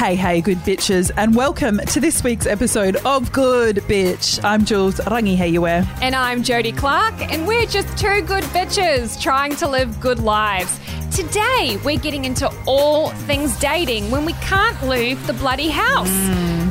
Hey, hey, good bitches, and welcome to this week's episode of Good Bitch. I'm Jules Rangiheuea. And I'm Jodie Clark, and we're just two good bitches trying to live good lives. Today, we're getting into all things dating when we can't leave the bloody house.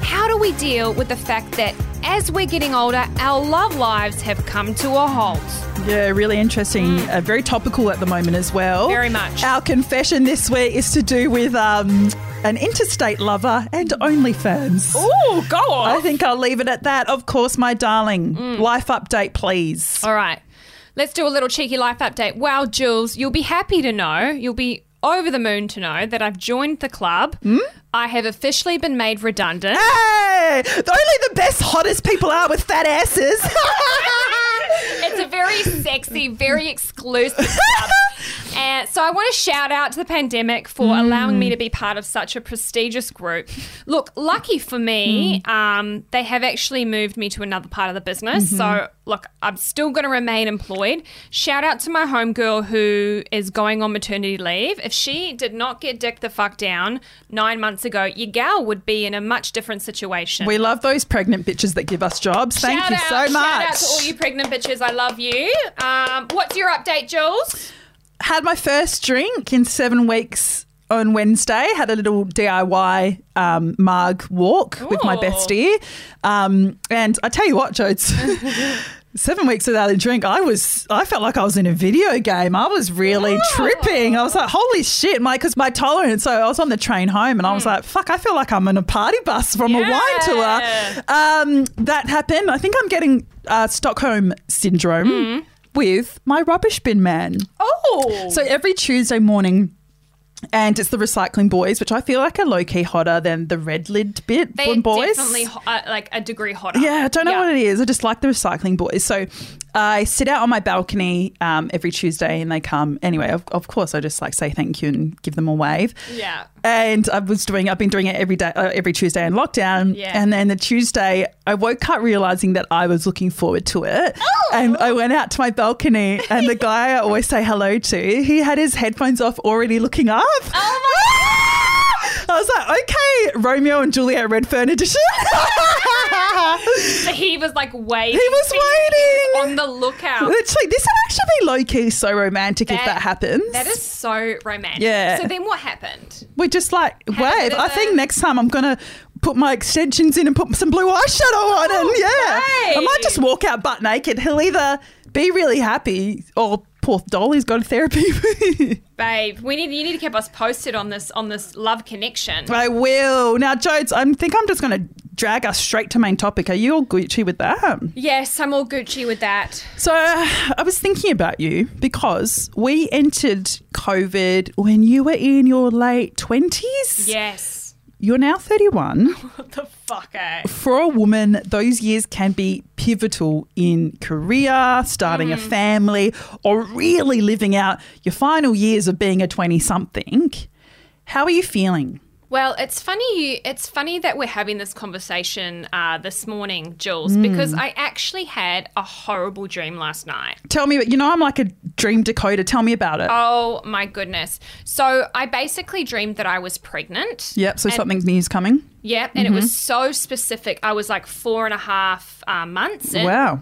How do we deal with the fact that as we're getting older, our love lives have come to a halt? Yeah, really interesting. Uh, very topical at the moment as well. Mm. Very much. Our confession this week is to do with um, an interstate lover and OnlyFans. Ooh, go on. I think I'll leave it at that. Of course, my darling. Mm. Life update, please. All right. Let's do a little cheeky life update. Wow, Jules, you'll be happy to know, you'll be over the moon to know that I've joined the club. I have officially been made redundant. Hey, only the best, hottest people are with fat asses. it's a very sexy, very exclusive club. And so I want to shout out to the pandemic for allowing me mm. to be part of such a prestigious group. Look, lucky for me, mm. um, they have actually moved me to another part of the business. So mm-hmm. look, I'm still going to remain employed. Shout out to my homegirl who is going on maternity leave. If she did not get dick the fuck down nine months ago, your gal would be in a much different situation. we love those pregnant bitches that give us jobs. Thank Shout you out, so much. Shout out to all you pregnant bitches. I love you. Um, what's your update, Jules? had my first drink in seven weeks on Wednesday. Had a little DIY um, mug walk with my bestie. Um, and I tell you what, Jodes. Seven weeks without a drink, I was, I felt like I was in a video game. I was really tripping. I was like, holy shit, my, because my tolerance. So I was on the train home and I was like, fuck, I feel like I'm on a party bus from a wine tour. Um, that happened. I think I'm getting uh, Stockholm syndrome with my rubbish bin man. Oh, So every Tuesday morning, and it's the recycling boys, which I feel like are low key hotter than the red lid bit they're boys. definitely ho- uh, like a degree hotter. Yeah, I don't know Yeah. what it is. I just like the recycling boys. So I sit out on my balcony um, every Tuesday and they come. Anyway, of, of course, I just like say thank you and give them a wave. Yeah. And I was doing, I've been doing it every day, uh, every Tuesday in lockdown. Yeah. And then the Tuesday, I woke up realizing that I was looking forward to it. Oh. And I went out to my balcony, and the guy I always say hello to, he had his headphones off, already looking up. Oh I was like, okay, Romeo and Juliet Redfern edition. So he was like waiting. He was waiting. on the lookout. Literally, this would actually be low key so romantic if that happens. That is so romantic. Yeah. So then what happened? We just like a wave. I think next time I'm gonna put my extensions in and put some blue eyeshadow on, and oh, yeah, I might just walk out butt naked. He'll either be really happy or poor Dolly's got therapy. Babe, we need you need to keep us posted on this on this love connection. I will now, Jodes. I think I'm just gonna drag us straight to main topic. Are you all Gucci with that? Yes, I'm all Gucci with that. So I was thinking about you because we entered COVID when you were in your late twenties. Yes. You're now 31. What the fuck, eh? For a woman, those years can be pivotal in career, starting a Mm. family, or really living out your final years of being a 20 something. How are you feeling? Well, it's funny. It's funny that we're having this conversation uh, this morning, Jules, because I actually had a horrible dream last night. Tell me, you know, I'm like a dream decoder. Tell me about it. Oh my goodness! So I basically dreamed that I was pregnant. yep, so and- something new's coming. Yep, and it was so specific. I was like four and a half uh, months in, Wow.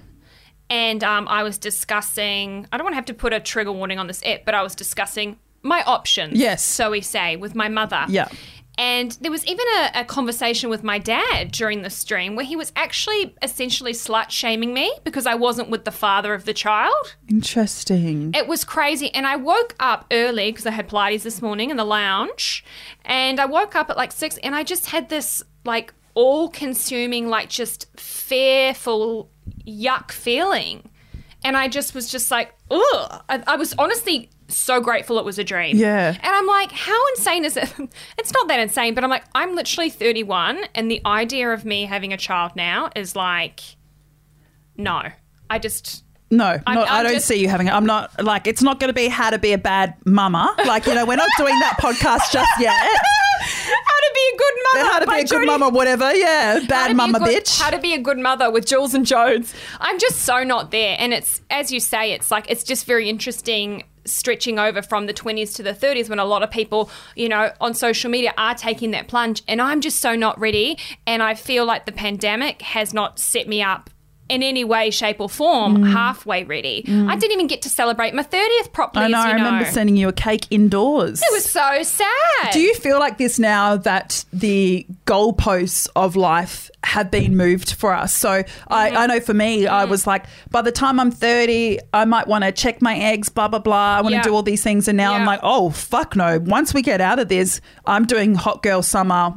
and um, I was discussing. I don't want to have to put a trigger warning on this app, but I was discussing my options. Yes. so we say with my mother. Yeah. And there was even a, a conversation with my dad during the stream where he was actually essentially slut shaming me because I wasn't with the father of the child. Interesting. It was crazy. And I woke up early because I had Pilates this morning in the lounge. And I woke up at like six and I just had this like all consuming, like just fearful, yuck feeling. And I just was just like, ugh. I, I was honestly so grateful it was a dream. Yeah. And I'm like, how insane is it? It's not that insane, but I'm like, I'm literally 31. And the idea of me having a child now is like, no. I just. No, I'm- not, I I'm don't just- see you having it. I'm not like it's not going to be how to be a bad mama. Like you know, we're not doing that podcast just yet. How to be a good mother. How to be a good Jodie- mama, whatever. Yeah, bad mama, good- bitch. How to be a good mother with Jules and Jones. I'm just so not there. And it's, as you say, it's like, it's just very interesting stretching over from the 20s to the 30s when a lot of people, you know, on social media are taking that plunge. And I'm just so not ready. And I feel like the pandemic has not set me up in any way, shape, or form Mm. halfway ready. I didn't even get to celebrate my 30th properly. I know. I you remember sending you a cake indoors. It was so sad. Do you feel like this now that the goalposts of life have been moved for us? So I, Mm-hmm. I know for me, I Mm. was like, by the time I'm 30, I might want to check my eggs, blah, blah, blah. I want to Yeah. do all these things. And now I'm like, oh, fuck no. Once we get out of this, I'm doing hot girl summer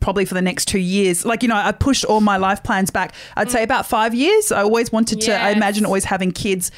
probably for the next two years. Like, you know, I pushed all my life plans back. I'd say mm. about five years. I always wanted to, I imagine always having kids.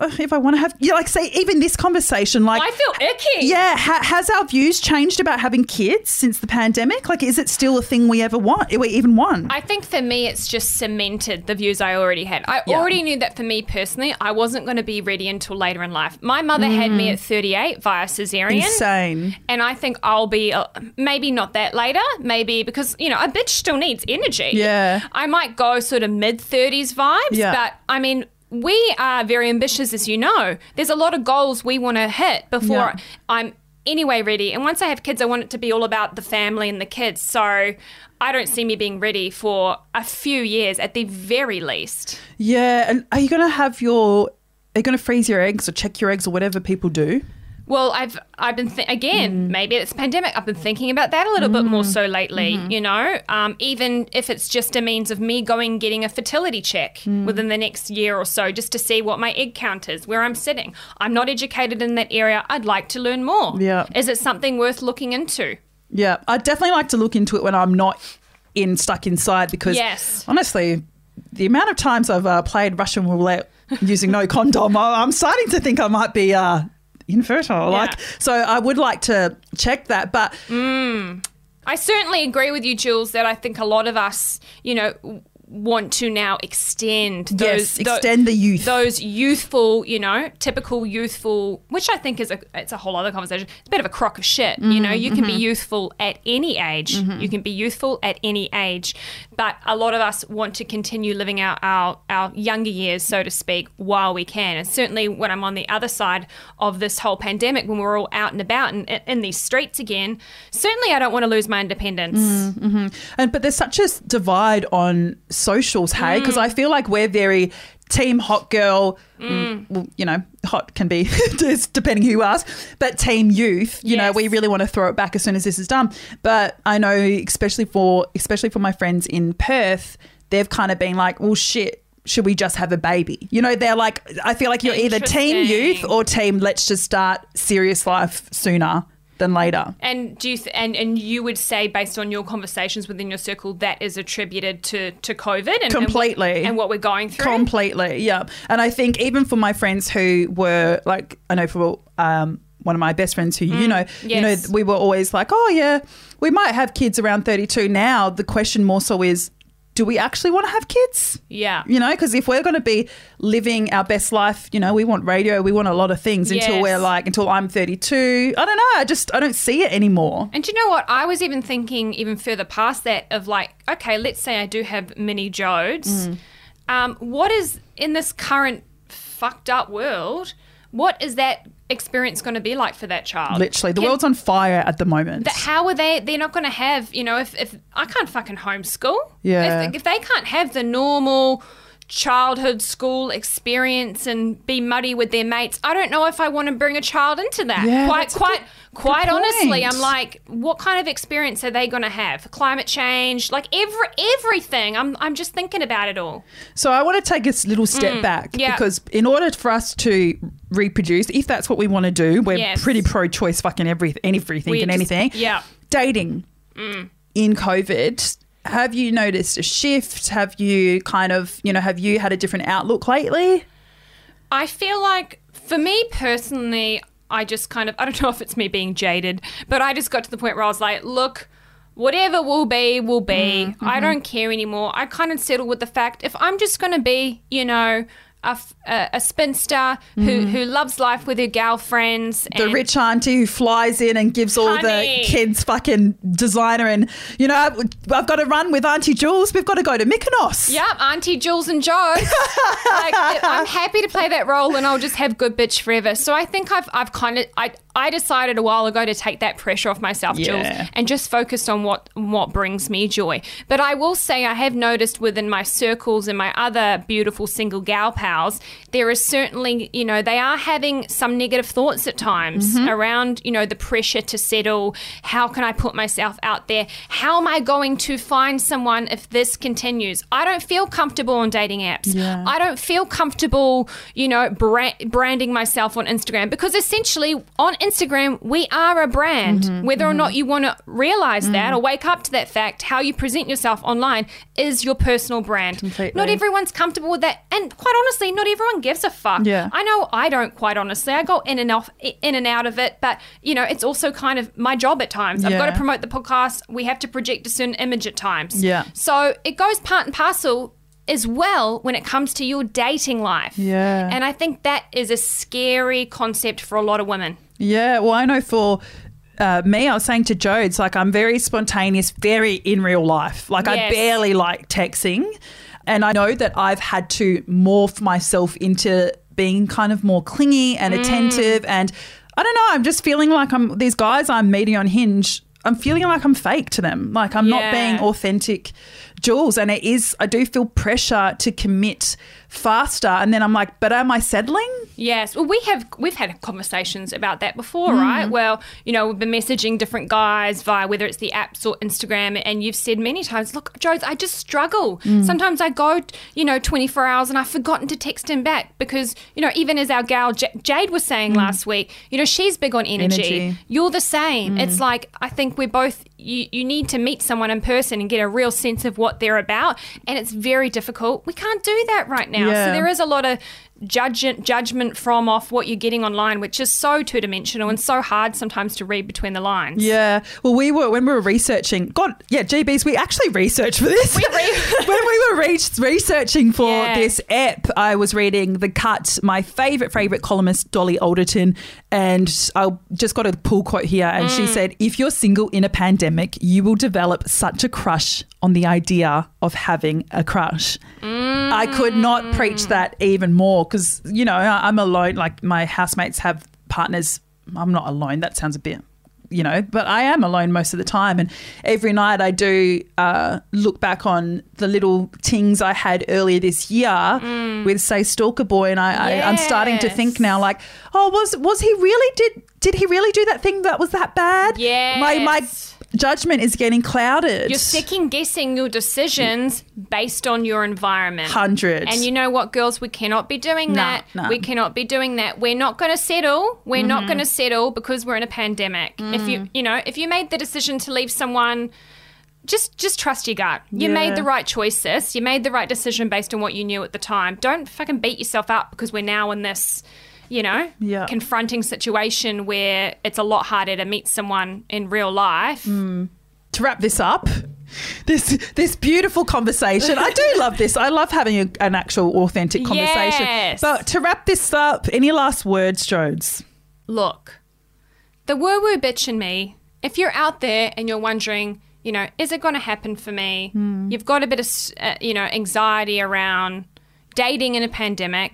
If I want to have, yeah, like say even this conversation, like I feel icky. yeah, ha- has our views changed about having kids since the pandemic? Like, is it still a thing we ever want? We even want? I think for me, it's just cemented the views I already had. I Yeah. already knew that for me personally, I wasn't going to be ready until later in life. My mother had me at 38 via cesarean. Insane. And I think I'll be uh, maybe not that later, maybe because you know a bitch still needs energy. Yeah. I might go sort of mid thirties vibes, Yeah. but I mean we are very ambitious, as you know. There's a lot of goals we want to hit before Yeah. I'm anyway ready. And once I have kids, I want it to be all about the family and the kids. So I don't see me being ready for a few years at the very least. Yeah, and are you going to have your? Are you going to freeze your eggs or check your eggs or whatever people do? Well, I've I've been th- Mm. again. Maybe it's pandemic. I've been thinking about that a little bit more so lately. Mm-hmm. You know, um, even if it's just a means of me going getting a fertility check Mm. within the next year or so, just to see what my egg count is, where I'm sitting. I'm not educated in that area. I'd like to learn more. Yeah. is it something worth looking into? Yeah, I'd definitely like to look into it when I'm not in stuck inside because Yes. honestly, the amount of times I've uh, played Russian roulette using no condom, I- I'm starting to think I might be uh, infertile. Yeah. Like, so I would like to check that, but mm. I certainly agree with you, Jules, that I think a lot of us, you know, want to now extend those tho- extend the youth. those youthful, you know, typical youthful, which I think is a it's a whole other conversation. It's a bit of a crock of shit. you know, you can be mm-hmm. youthful at any age. Mm-hmm. You can be youthful at any age, but a lot of us want to continue living out our our younger years, so to speak, while we can. And certainly when I'm on the other side of this whole pandemic, when we're all out and about and in, in these streets again, certainly I don't want to lose my independence. Mm, mm-hmm. And but there's such a divide on socials, hey? Mm. Because I feel like we're very team hot girl. mm, Well, you know, hot can be just depending who you ask, but team youth. You know, we really want to throw it back as soon as this is done. But I know, especially for especially for my friends in Perth, they've kind of been like, well, shit. Should we just have a baby? You know, they're like, I feel like you're either team youth or team let's just start serious life sooner than later. And do you th- and and you would say based on your conversations within your circle that is attributed to to COVID and Completely. and what, and what we're going through. Completely, yeah. And I think even for my friends who were like, I know for um, one of my best friends who you know, you know, Mm, we were always like, oh yeah, we might have kids around thirty-two. Now the question more so is, do we actually want to have kids? yeah. You know, because if we're going to be living our best life, you know, we want radio, we want a lot of things until we're like, until I'm 32. I don't know. I just, I don't see it anymore. And do you know what? I was even thinking even further past that of like, okay, let's say I do have mini Jodes. Mm. Um, what is in this current fucked up world? What is that experience going to be like for that child? Literally, the Can- world's on fire at the moment. that how are they they're not going to have you know if, if i can't fucking homeschool Yeah. if, if they can't have the normal childhood school experience and be muddy with their mates i don't know if i want to bring a child into that Yeah, quite quite good- quite good honestly point. i'm like what kind of experience are they going to have climate change like every everything i'm i'm just thinking about it all So I want to take a little step back Mm, yeah. because in order for us to reproduce, if that's what we want to do, we're Yes. pretty pro-choice, fucking every, everything We and anything. yeah. Dating in COVID, have you noticed a shift? Have you kind of, you know, have you had a different outlook lately? I feel like for me personally, I just kind of I don't know if it's me being jaded, but I just got to the point where I was like, look, whatever will be, will be. Mm, I mm-hmm. don't care anymore. I kind of settle with the fact if I'm just going to be, you know, a, a- a spinster who, who loves life with her girlfriends. Mm-hmm. the rich auntie who flies in and gives all Honey. the kids fucking designer and you know I've, I've got to run with Auntie Jules. We've got to go to Mykonos. Yep, Auntie Jules and Joe. like, I'm happy to play that role, and I'll just have good bitch forever. So I think I've I've kind of I I decided a while ago to take that pressure off myself, Yeah. Jules, and just focus on what what brings me joy. But I will say I have noticed within my circles and my other beautiful single gal pals, there is certainly you know they are having some negative thoughts at times mm-hmm. around you know the pressure to settle. How can I put myself out there? How am I going to find someone if this continues? I don't feel comfortable on dating apps. Yeah. I don't feel comfortable, you know, bra- branding myself on Instagram because essentially on Instagram we are a brand. Mm-hmm, Whether or not you want to realize that or wake up to that fact, how you present yourself online is your personal brand. Completely. Not everyone's comfortable with that, and quite honestly, not everyone gives a fuck. Yeah. I know I don't. Quite honestly, I go in and off, in and out of it, but you know, it's also kind of my job at times. I've got to promote the podcast. We have to project a certain image at times. Yeah. So it goes part and parcel as well when it comes to your dating life. Yeah. And I think that is a scary concept for a lot of women. Yeah, well, I know for uh, me, I was saying to Joe, it's like I'm very spontaneous, very in real life. Like I barely like texting. And I know that I've had to morph myself into being kind of more clingy and attentive. And I don't know, I'm just feeling like I'm these guys I'm meeting on Hinge. I'm feeling like I'm fake to them. Like I'm not being authentic Jules. And it is, I do feel pressure to commit faster. And then I'm like, but am I settling? Yes. Well, we have we've had conversations about that before, Mm. right? Well, you know, we've been messaging different guys via whether it's the apps or Instagram, and you've said many times, "Look, Jules, I just struggle. Mm. Sometimes I go, you know, 24 hours and I've forgotten to text him back because, you know, even as our gal J- Jade was saying last week, you know, she's big on energy. Mm. Energy. You're the same. It's like I think we're both. You, you need to meet someone in person and get a real sense of what they're about, and it's very difficult. We can't do that right now. Yeah. So there is a lot of judgment judgment from off what you're getting online, which is so two dimensional and so hard sometimes to read between the lines. Yeah. Well, we were when we were researching. God, yeah, GBs. We actually researched for this. We re- when we were re- researching for Yeah. this app, I was reading the cut. My favorite favorite columnist, Dolly Alderton, and I just got a pull quote here, and Mm. she said, "If you're single in a pandemic, you will develop such a crush on the idea of having a crush." I could not preach that even more because you know I- I'm alone. Like my housemates have partners. I'm not alone. That sounds a bit, you know, but I am alone most of the time. And every night I do uh, look back on the little tings I had earlier this year with say Stalker Boy, and I, I I'm starting to think now like, oh, was was he really did did he really do that thing that was that bad? Yeah, my my Yes. Judgment is getting clouded. You're second guessing your decisions based on your environment. Hundred. And you know what, girls, we cannot be doing that. We cannot be doing that. We're not going to settle. We're Mm-hmm. not going to settle because we're in a pandemic. If Mm. you, you know, if you made the decision to leave someone, just just trust your gut. You Yeah. made the right choice, sis. You made the right decision based on what you knew at the time. Don't fucking beat yourself up because we're now in this, you know, Yeah. confronting situation where it's a lot harder to meet someone in real life. Mm. to wrap this up, this this beautiful conversation. I do love this. I love having a, an actual authentic conversation. Yes. But to wrap this up, any last words, Jodes? look, the woo woo bitch in me, if you're out there and you're wondering, you know, is it going to happen for me? You've got a bit of, uh, you know, anxiety around dating in a pandemic.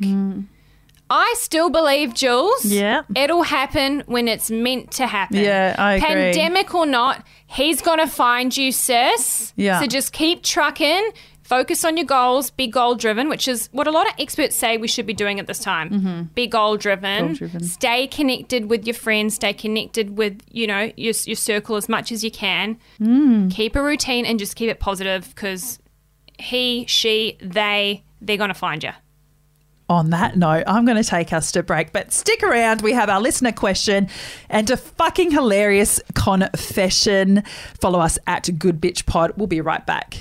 I still believe, Jules. Yeah. It'll happen when it's meant to happen. Yeah, I agree. Pandemic or not, he's going to find you, sis. Yeah. So just keep trucking. Focus on your goals. Be goal driven, which is what a lot of experts say we should be doing at this time. Mm-hmm. Be goal driven. Stay connected with your friends. Stay connected with you know your your circle as much as you can. Mm. Keep a routine and just keep it positive because he, she, they, they're gonna find you. On that note, I'm going to take us to break, but stick around. We have our listener question and a fucking hilarious confession. Follow us at Good Bitch Pod. We'll be right back.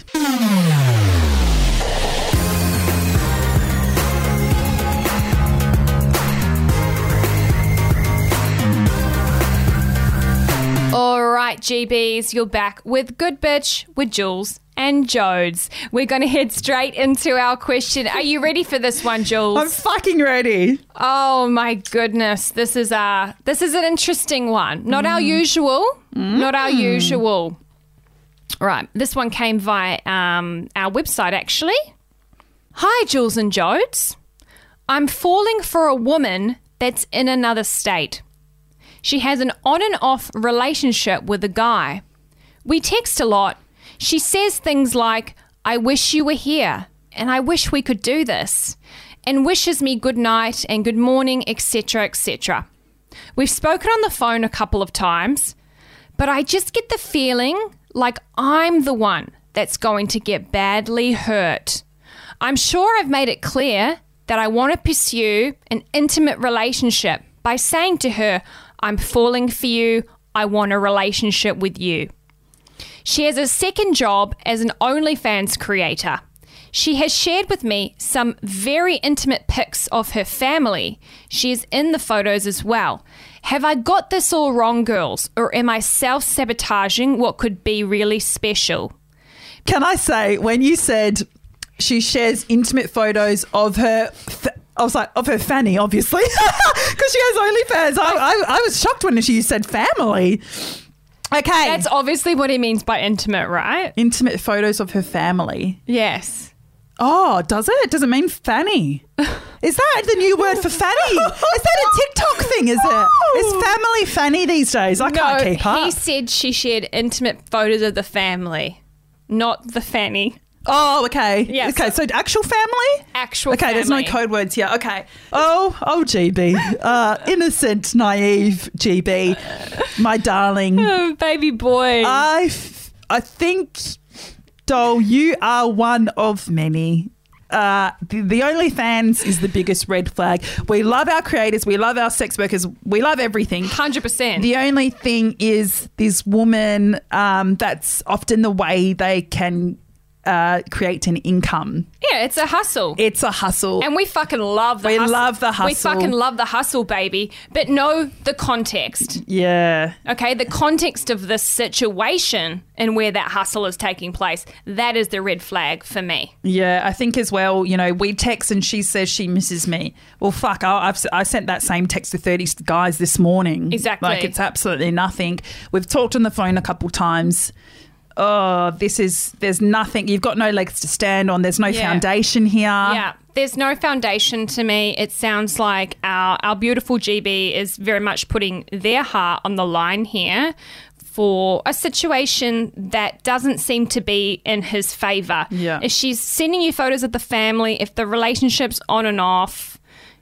Right, GBs, you're back with Good Bitch with Jules and Jodes. We're going to head straight into our question. Are you ready for this one, Jules? I'm fucking ready. Oh my goodness, this is a this is an interesting one. Not our usual. Not our usual. Right, this one came via um, our website actually. Hi, Jules and Jodes. I'm falling for a woman that's in another state. She has an on and off relationship with a guy. We text a lot. She says things like, I wish you were here, and I wish we could do this, and wishes me good night and good morning, etc., etc. We've spoken on the phone a couple of times, but I just get the feeling like I'm the one that's going to get badly hurt. I'm sure I've made it clear that I want to pursue an intimate relationship by saying to her, I'm falling for you, I want a relationship with you. She has a second job as an OnlyFans creator. She has shared with me some very intimate pics of her family. She is in the photos as well. Have I got this all wrong, girls, or am I self sabotaging what could be really special? Can I say, when you said she shares intimate photos of her. I was like, oh, of her fanny, obviously, because she has OnlyFans. I, I, I was shocked when she said family. Okay. That's obviously what he means by intimate, right? intimate photos of her family. Yes. Oh, does it? Does it mean fanny? Is that the new word for fanny? Is that a TikTok thing? Is it? Is family fanny these days? I can't keep up. he said she shared intimate photos of the family, not the fanny. Oh, okay. Yes. Okay, so actual family? Actual Okay, there's no family. code words here. Okay. Oh, oh, GB. Uh, innocent, naive GB. My darling. Oh, baby boy. I, f- I think, doll, you are one of many. Uh, the, the OnlyFans is the biggest red flag. We love our creators. We love our sex workers. We love everything. 100%. The only thing is this woman, um, that's often the way they can uh, create an income. yeah, it's a hustle. It's a hustle. and we fucking love the We hustle. love the hustle. We fucking love the hustle, baby. But know the context. yeah. Okay, the context of this situation and where that hustle is taking place. That is the red flag for me. Yeah, I think as well, you know, we text and she says she misses me. Well, fuck, I, I've, I sent that same text to 30 guys this morning. Exactly. Like, it's absolutely nothing. We've talked on the phone a couple times. Oh, this is, there's nothing. You've got no legs to stand on. There's no Yeah. foundation here. Yeah, there's no foundation to me. It sounds like our our beautiful GB is very much putting their heart on the line here for a situation that doesn't seem to be in his favor. Yeah. If she's sending you photos of the family, if the relationship's on and off,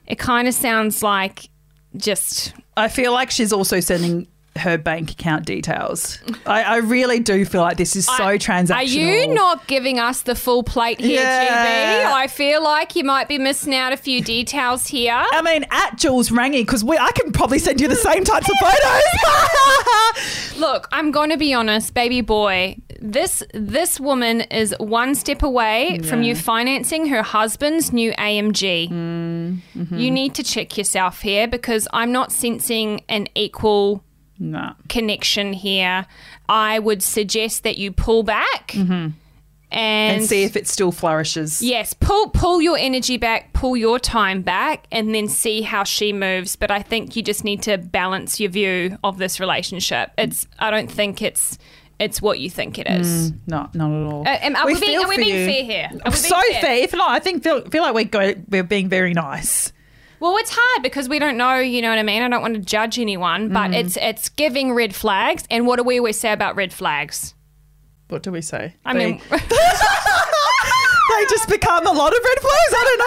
it kind of sounds like just I feel like she's also sending her bank account details. I, I really do feel like this is so I- transactional. Are you not giving us the full plate here, Yeah. GB? I feel like you might be missing out a few details here. I mean, at Jules Rangi, because I can probably send you the same types of photos. Look, I'm going to be honest, baby boy. This this woman is one step away from you financing her husband's new AMG. Mm, mm-hmm. You need to check yourself here because I'm not sensing an equal no. connection here. I would suggest that you pull back and, And see if it still flourishes. Yes, pull pull your energy back, pull your time back, and then see how she moves. But I think you just need to balance your view of this relationship. It's I don't think it's it's what you think it is. No, not at all. Uh, am- are we, being, feel are we for being you. fair here? Are we being so fair. If not, I think feel, feel like we go, we're being very nice. Well, it's hard because we don't know. You know what I mean? I don't want to judge anyone, but Mm. it's it's giving red flags. And what do we always say about red flags? What do we say? I They- mean, they just become a lot of red flags. I don't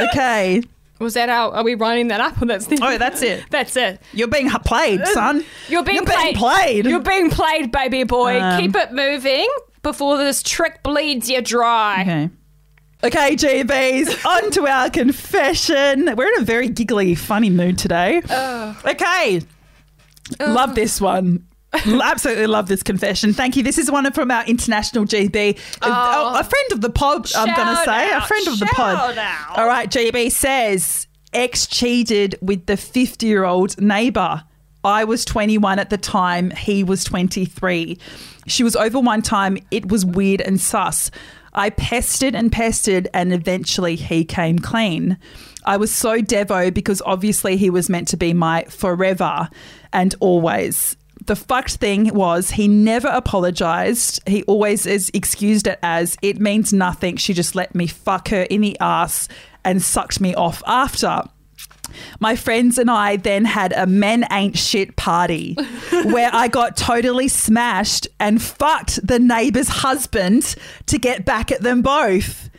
know. okay. was that our? Are we writing that up? Or that's the. Oh, that's it. That's it. You're being played, son. You're being, played. played. You're being played, baby boy. Um, Keep it moving before this trick bleeds you dry. Okay. Okay, GBs, on to our confession. We're in a very giggly, funny mood today. Okay. Love this one. Absolutely love this confession. Thank you. This is one from our international GB, a, uh, oh. oh. a friend of the pod. I'm going to Shout say a friend of the pod. out. All right, GB says ex cheated with the 50 year old neighbor. I was 21 at the time, he was 23. She was over one time. It was weird and sus. I pestered and pestered, and eventually he came clean. I was so devo because obviously he was meant to be my forever and always. The fucked thing was he never apologized. He always is excused it as it means nothing. She just let me fuck her in the ass and sucked me off after. My friends and I then had a men ain't shit party where I got totally smashed and fucked the neighbor's husband to get back at them both.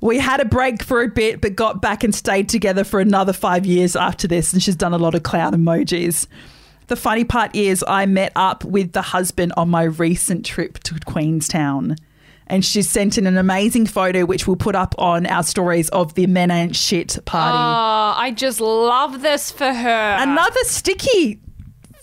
We had a break for a bit, but got back and stayed together for another five years after this. And she's done a lot of clown emojis. The funny part is, I met up with the husband on my recent trip to Queenstown. And she sent in an amazing photo, which we'll put up on our stories of the men ain't shit party. Oh, I just love this for her. Another sticky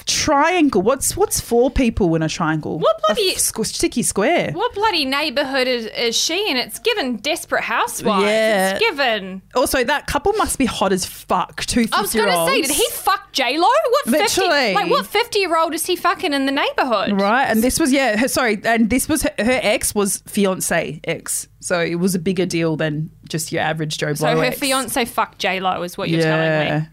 triangle. What's what's four people in a triangle? What bloody- A f- squ- sticky square? what bloody neighborhood is, is she in? It's given Desperate Housewives. Yeah. It's given. Also, that couple must be hot as fuck. Two I was going to say, did he fuck J Lo? What fifty? Like what fifty-year-old is he fucking in the neighborhood? Right, and this was yeah. Her, sorry, and this was her, her ex was fiance ex, so it was a bigger deal than just your average Joe So Blow her ex. fiance fucked J Lo, is what you're telling me.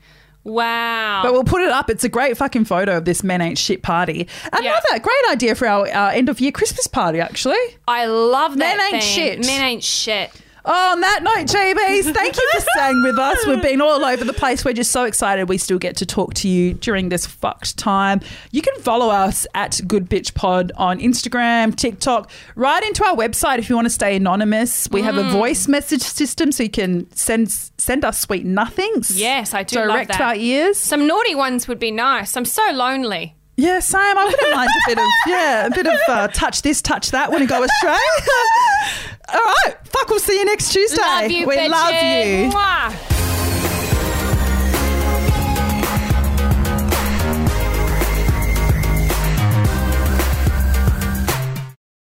Wow. But we'll put it up. It's a great fucking photo of this men ain't shit party. Another Yeah. great idea for our uh, end of year Christmas party, actually. I love that. Men ain't thing. shit. Men ain't shit. Oh, on that note, JBs, thank you for staying with us. We've been all over the place. We're just so excited we still get to talk to you during this fucked time. You can follow us at Good Bitch Pod on Instagram, TikTok, right into our website if you want to stay anonymous. We have a Mm. voice message system so you can send send us sweet nothings. Yes, I do love Direct that. our ears. Some naughty ones would be nice. I'm so lonely. Yeah, Sam, I wouldn't mind a bit of yeah, a bit of uh, touch this, touch that when it go astray. All right, fuck. We'll see you next Tuesday. Love you, we love you. Mwah.